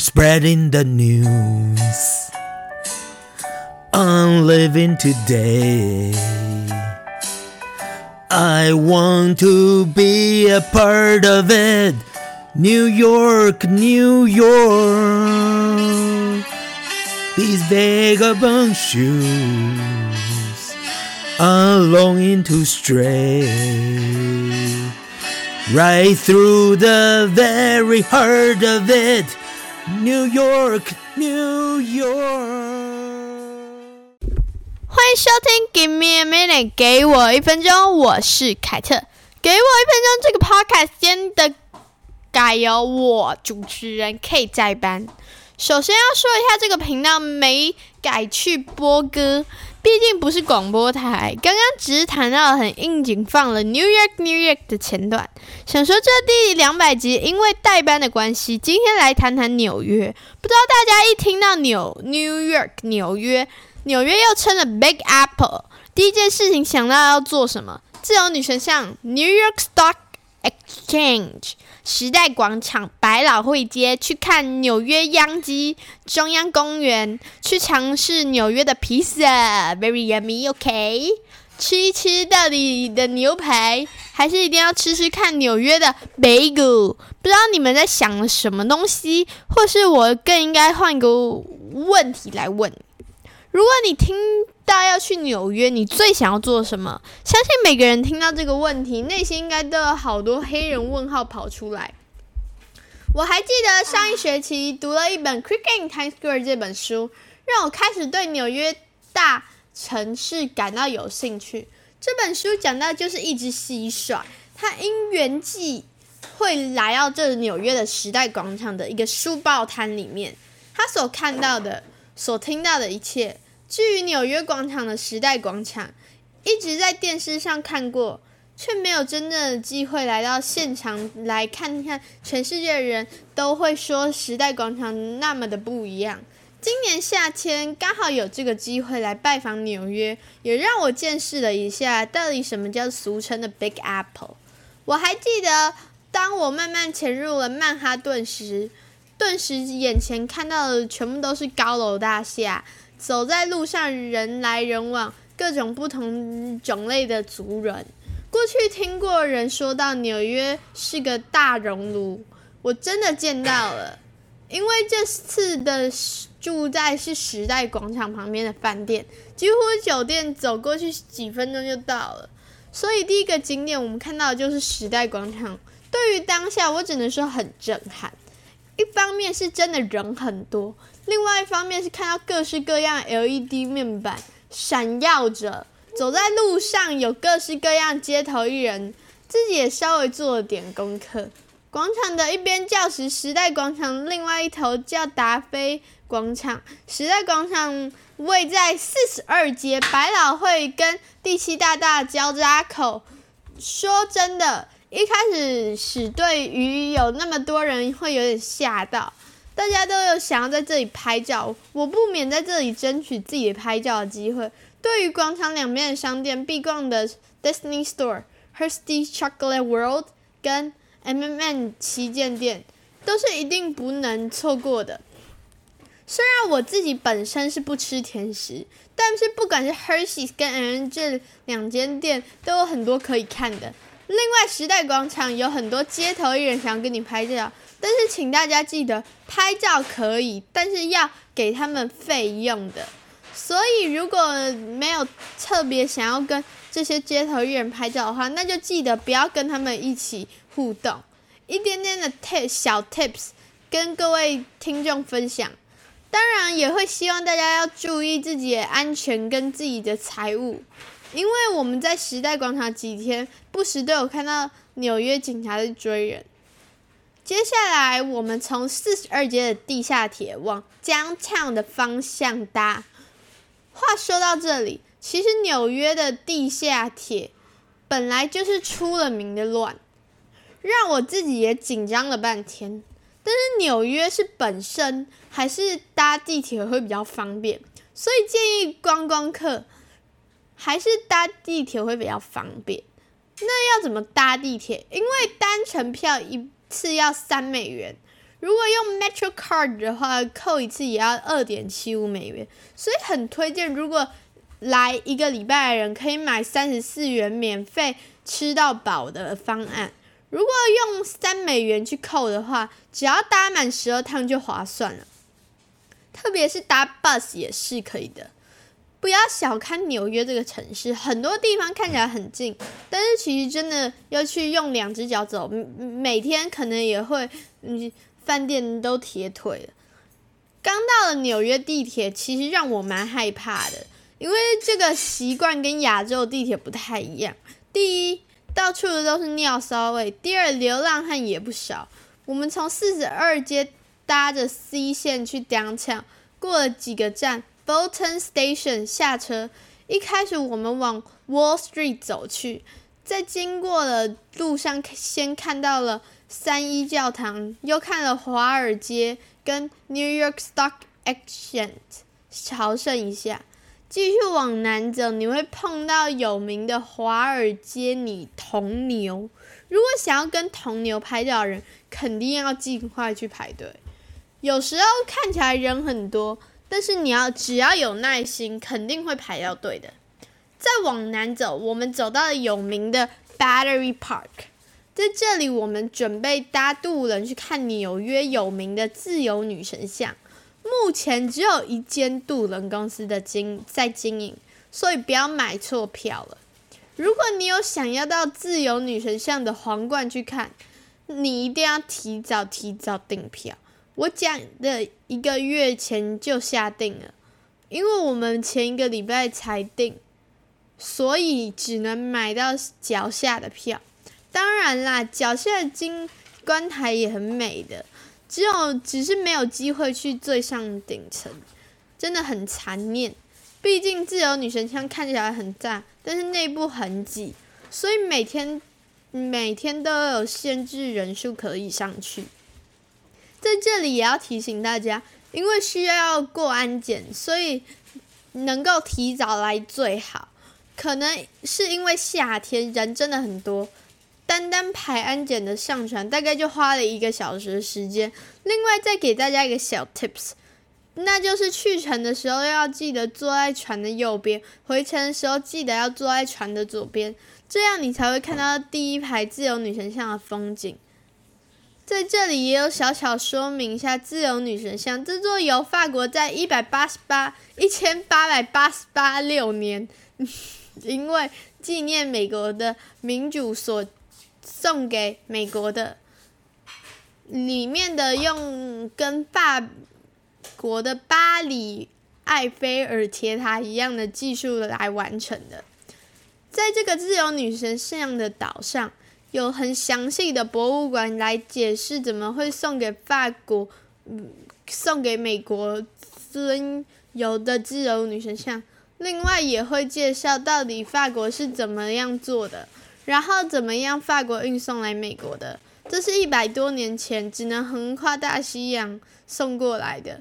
Spreading the news. I'm living today. I want to be a part of it. New York, New York. These vagabond shoes are longing to stray right through the very heart of it. New York, New York. 欢迎收听 Give me a minute，给我一分钟，我是凯特。给我一分钟，这个 podcast 间的改由我主持人 K 在班。首先要说一下，这个频道没改去播歌，毕竟不是广播台。刚刚只是谈到很应景，放了 New York New York 的前段。想说这第两百集，因为代班的关系，今天来谈谈纽约。不知道大家一听到纽 New York 纽约。纽约又称了 Big Apple，第一件事情想到要做什么？自由女神像 New York Stock Exchange、时代广场、百老汇街，去看纽约央基、中央公园，去尝试纽约的披萨，Very yummy，OK？吃一吃到底的牛排，还是一定要吃吃看纽约的 Bagel？不知道你们在想什么东西，或是我更应该换个问题来问？如果你听到要去纽约，你最想要做什么？相信每个人听到这个问题，内心应该都有好多黑人问号跑出来。我还记得上一学期读了一本《Crooked in Times Square》这本书，让我开始对纽约大城市感到有兴趣。这本书讲到就是一只蟋蟀，它因缘际会来到这纽约的时代广场的一个书报摊里面，他所看到的。所听到的一切，至于纽约广场的时代广场，一直在电视上看过，却没有真正的机会来到现场来看看。全世界的人都会说时代广场那么的不一样。今年夏天刚好有这个机会来拜访纽约，也让我见识了一下到底什么叫俗称的 Big Apple。我还记得，当我慢慢潜入了曼哈顿时。顿时，眼前看到的全部都是高楼大厦，走在路上人来人往，各种不同种类的族人。过去听过人说到纽约是个大熔炉，我真的见到了。因为这次的住在是时代广场旁边的饭店，几乎酒店走过去几分钟就到了，所以第一个景点我们看到的就是时代广场。对于当下，我只能说很震撼。一方面是真的人很多，另外一方面是看到各式各样 LED 面板闪耀着，走在路上有各式各样街头艺人，自己也稍微做了点功课。广场的一边叫时时代广场，另外一头叫达菲广场。时代广场位在四十二街百老汇跟第七大道交叉口。说真的。一开始是对于有那么多人会有点吓到，大家都有想要在这里拍照，我不免在这里争取自己拍照的机会。对于广场两边的商店，必逛的 Disney Store、Hershey's Chocolate World 跟 M&M 旗舰店，都是一定不能错过的。虽然我自己本身是不吃甜食，但是不管是 Hershey's 跟 M&M 这两间店，都有很多可以看的。另外，时代广场有很多街头艺人想要跟你拍照，但是请大家记得，拍照可以，但是要给他们费用的。所以，如果没有特别想要跟这些街头艺人拍照的话，那就记得不要跟他们一起互动。一点点的 tip 小 tips 跟各位听众分享，当然也会希望大家要注意自己的安全跟自己的财物。因为我们在时代广场几天，不时都有看到纽约警察在追人。接下来，我们从四十二街的地下铁往江畅的方向搭。话说到这里，其实纽约的地下铁本来就是出了名的乱，让我自己也紧张了半天。但是纽约是本身还是搭地铁会比较方便，所以建议观光客。还是搭地铁会比较方便。那要怎么搭地铁？因为单程票一次要三美元，如果用 Metro Card 的话，扣一次也要二点七五美元，所以很推荐，如果来一个礼拜的人可以买三十四元免费吃到饱的方案。如果用三美元去扣的话，只要搭满十二趟就划算了。特别是搭 bus 也是可以的。不要小看纽约这个城市，很多地方看起来很近，但是其实真的要去用两只脚走，每天可能也会，嗯，饭店都铁腿了。刚到了纽约地铁，其实让我蛮害怕的，因为这个习惯跟亚洲地铁不太一样。第一，到处的都是尿骚味；第二，流浪汉也不少。我们从四十二街搭着 C 线去 Downtown，过了几个站。Bolton Station 下车，一开始我们往 Wall Street 走去，在经过了路上，先看到了三一教堂，又看了华尔街跟 New York Stock Exchange，朝圣一下。继续往南走，你会碰到有名的华尔街女铜牛。如果想要跟铜牛拍照的人，肯定要尽快去排队。有时候看起来人很多。但是你要只要有耐心，肯定会排到队的。再往南走，我们走到了有名的 Battery Park，在这里我们准备搭渡轮去看纽约有名的自由女神像。目前只有一间渡轮公司的经在经营，所以不要买错票了。如果你有想要到自由女神像的皇冠去看，你一定要提早提早订票。我讲的一个月前就下定了，因为我们前一个礼拜才订，所以只能买到脚下的票。当然啦，脚下的金观台也很美的，只有只是没有机会去最上顶层，真的很残念。毕竟自由女神像看起来很赞，但是内部很挤，所以每天每天都有限制人数可以上去。在这里也要提醒大家，因为需要过安检，所以能够提早来最好。可能是因为夏天人真的很多，单单排安检的上船大概就花了一个小时的时间。另外再给大家一个小 tips，那就是去程的时候要记得坐在船的右边，回程的时候记得要坐在船的左边，这样你才会看到第一排自由女神像的风景。在这里也有小小说明一下，自由女神像这座由法国在一百八十八一千八百八十八六年，因为纪念美国的民主所送给美国的，里面的用跟法国的巴黎埃菲尔铁塔一样的技术来完成的，在这个自由女神像的岛上。有很详细的博物馆来解释怎么会送给法国，嗯，送给美国尊有的自由女神像。另外也会介绍到底法国是怎么样做的，然后怎么样法国运送来美国的。这是一百多年前只能横跨大西洋送过来的。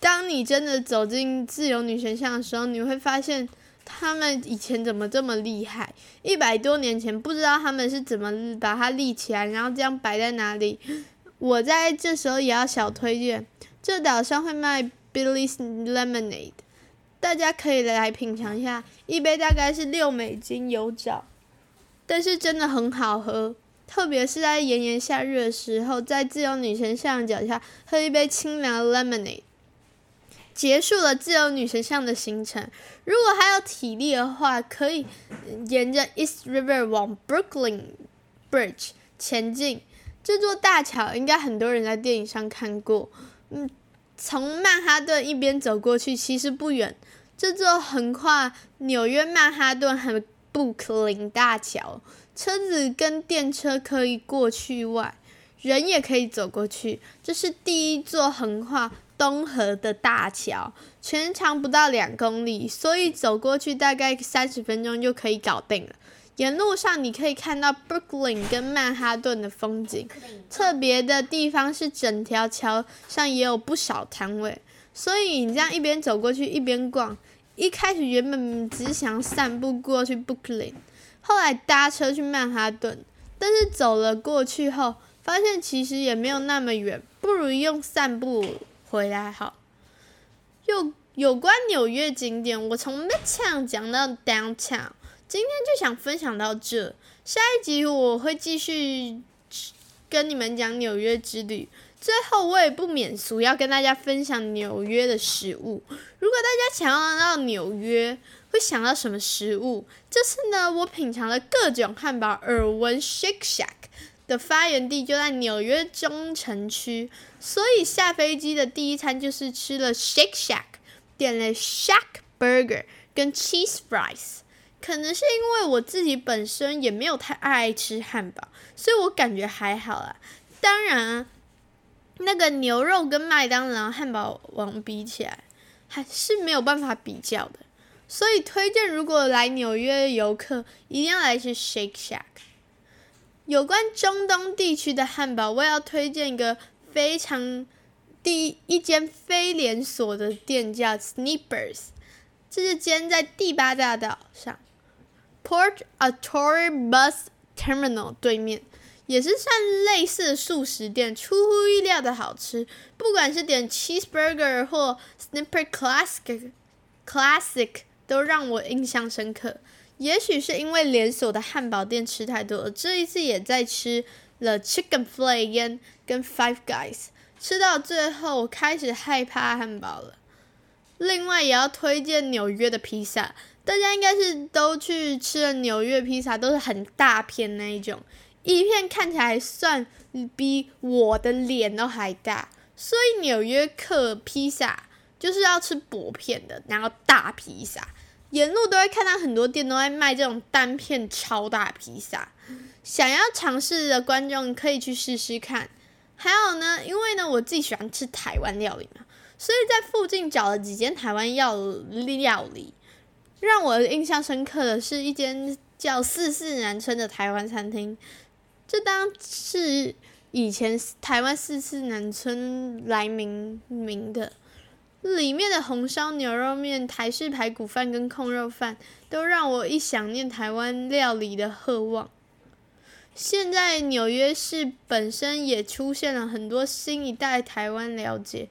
当你真的走进自由女神像的时候，你会发现。他们以前怎么这么厉害？一百多年前不知道他们是怎么把它立起来，然后这样摆在哪里。我在这时候也要小推荐，这岛上会卖 Billy's Lemonade，大家可以来品尝一下，一杯大概是六美金有找，但是真的很好喝，特别是在炎炎夏日的时候，在自由女神像脚下喝一杯清凉的 Lemonade。结束了自由女神像的行程。如果还有体力的话，可以沿着 East River 往 Brooklyn Bridge 前进。这座大桥应该很多人在电影上看过。嗯，从曼哈顿一边走过去其实不远。这座横跨纽约曼哈顿和布鲁克林大桥，车子跟电车可以过去外，人也可以走过去。这是第一座横跨。东河的大桥全长不到两公里，所以走过去大概三十分钟就可以搞定了。沿路上你可以看到 Brooklyn 跟曼哈顿的风景。特别的地方是整条桥上也有不少摊位，所以你这样一边走过去一边逛。一开始原本只想散步过去 Brooklyn，后来搭车去曼哈顿，但是走了过去后，发现其实也没有那么远，不如用散步回来好。有有关纽约景点，我从 Midtown 讲到 Downtown，今天就想分享到这。下一集我会继续跟你们讲纽约之旅。最后，我也不免俗，要跟大家分享纽约的食物。如果大家想要到纽约，会想到什么食物？这次呢，我品尝了各种汉堡。耳闻 Shake Shack 的发源地就在纽约中城区，所以下飞机的第一餐就是吃了 Shake Shack，点了 Shack Burger 跟 Cheese Fries。可能是因为我自己本身也没有太爱吃汉堡，所以我感觉还好啦。当然啊。那个牛肉跟麦当劳汉堡王比起来，还是没有办法比较的，所以推荐如果来纽约的游客一定要来吃 Shake Shack。有关中东地区的汉堡，我要推荐一个非常第一间非连锁的店，叫 Snipers 这是间在第八大道上 Port Authority Bus Terminal 对面。也是算类似的速食店，出乎意料的好吃。不管是点 cheeseburger 或 Snipper Classic Classic，都让我印象深刻。也许是因为连锁的汉堡店吃太多了，这一次也在吃了 Chicken Flay 烟跟 Five Guys，吃到最后我开始害怕汉堡了。另外也要推荐纽约的披萨，大家应该是都去吃了纽约披萨，都是很大片那一种。一片看起来算比我的脸都还大，所以纽约客披萨就是要吃薄片的，然后大披萨。沿路都会看到很多店都在卖这种单片超大披萨，想要尝试的观众可以去试试看。还有呢，因为呢我自己喜欢吃台湾料理嘛，所以在附近找了几间台湾料料理。让我印象深刻的是一间叫四四南村的台湾餐厅。这当是以前台湾四四南村来命名的，里面的红烧牛肉面、台式排骨饭跟控肉饭，都让我一想念台湾料理的渴望。现在纽约市本身也出现了很多新一代台湾了解。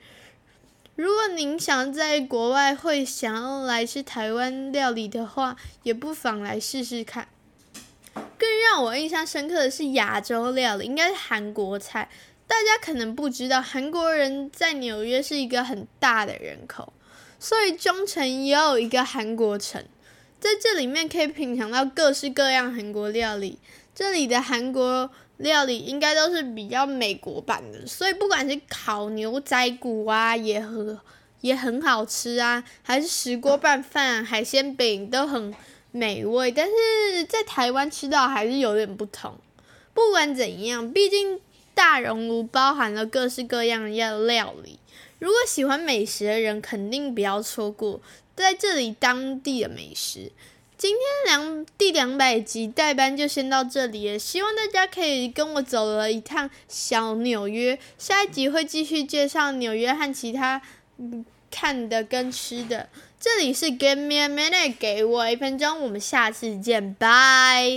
如果您想在国外会想要来吃台湾料理的话，也不妨来试试看。更让我印象深刻的是亚洲料理，应该是韩国菜。大家可能不知道，韩国人在纽约是一个很大的人口，所以中城也有一个韩国城，在这里面可以品尝到各式各样韩国料理。这里的韩国料理应该都是比较美国版的，所以不管是烤牛仔骨啊，也很也很好吃啊，还是石锅拌饭、海鲜饼都很。美味，但是在台湾吃到还是有点不同。不管怎样，毕竟大熔炉包含了各式各样的料理。如果喜欢美食的人，肯定不要错过在这里当地的美食。今天两第两百集代班就先到这里了，希望大家可以跟我走了一趟小纽约。下一集会继续介绍纽约和其他看的跟吃的。这里是 Give me a minute，给我一分钟，我们下次见，拜。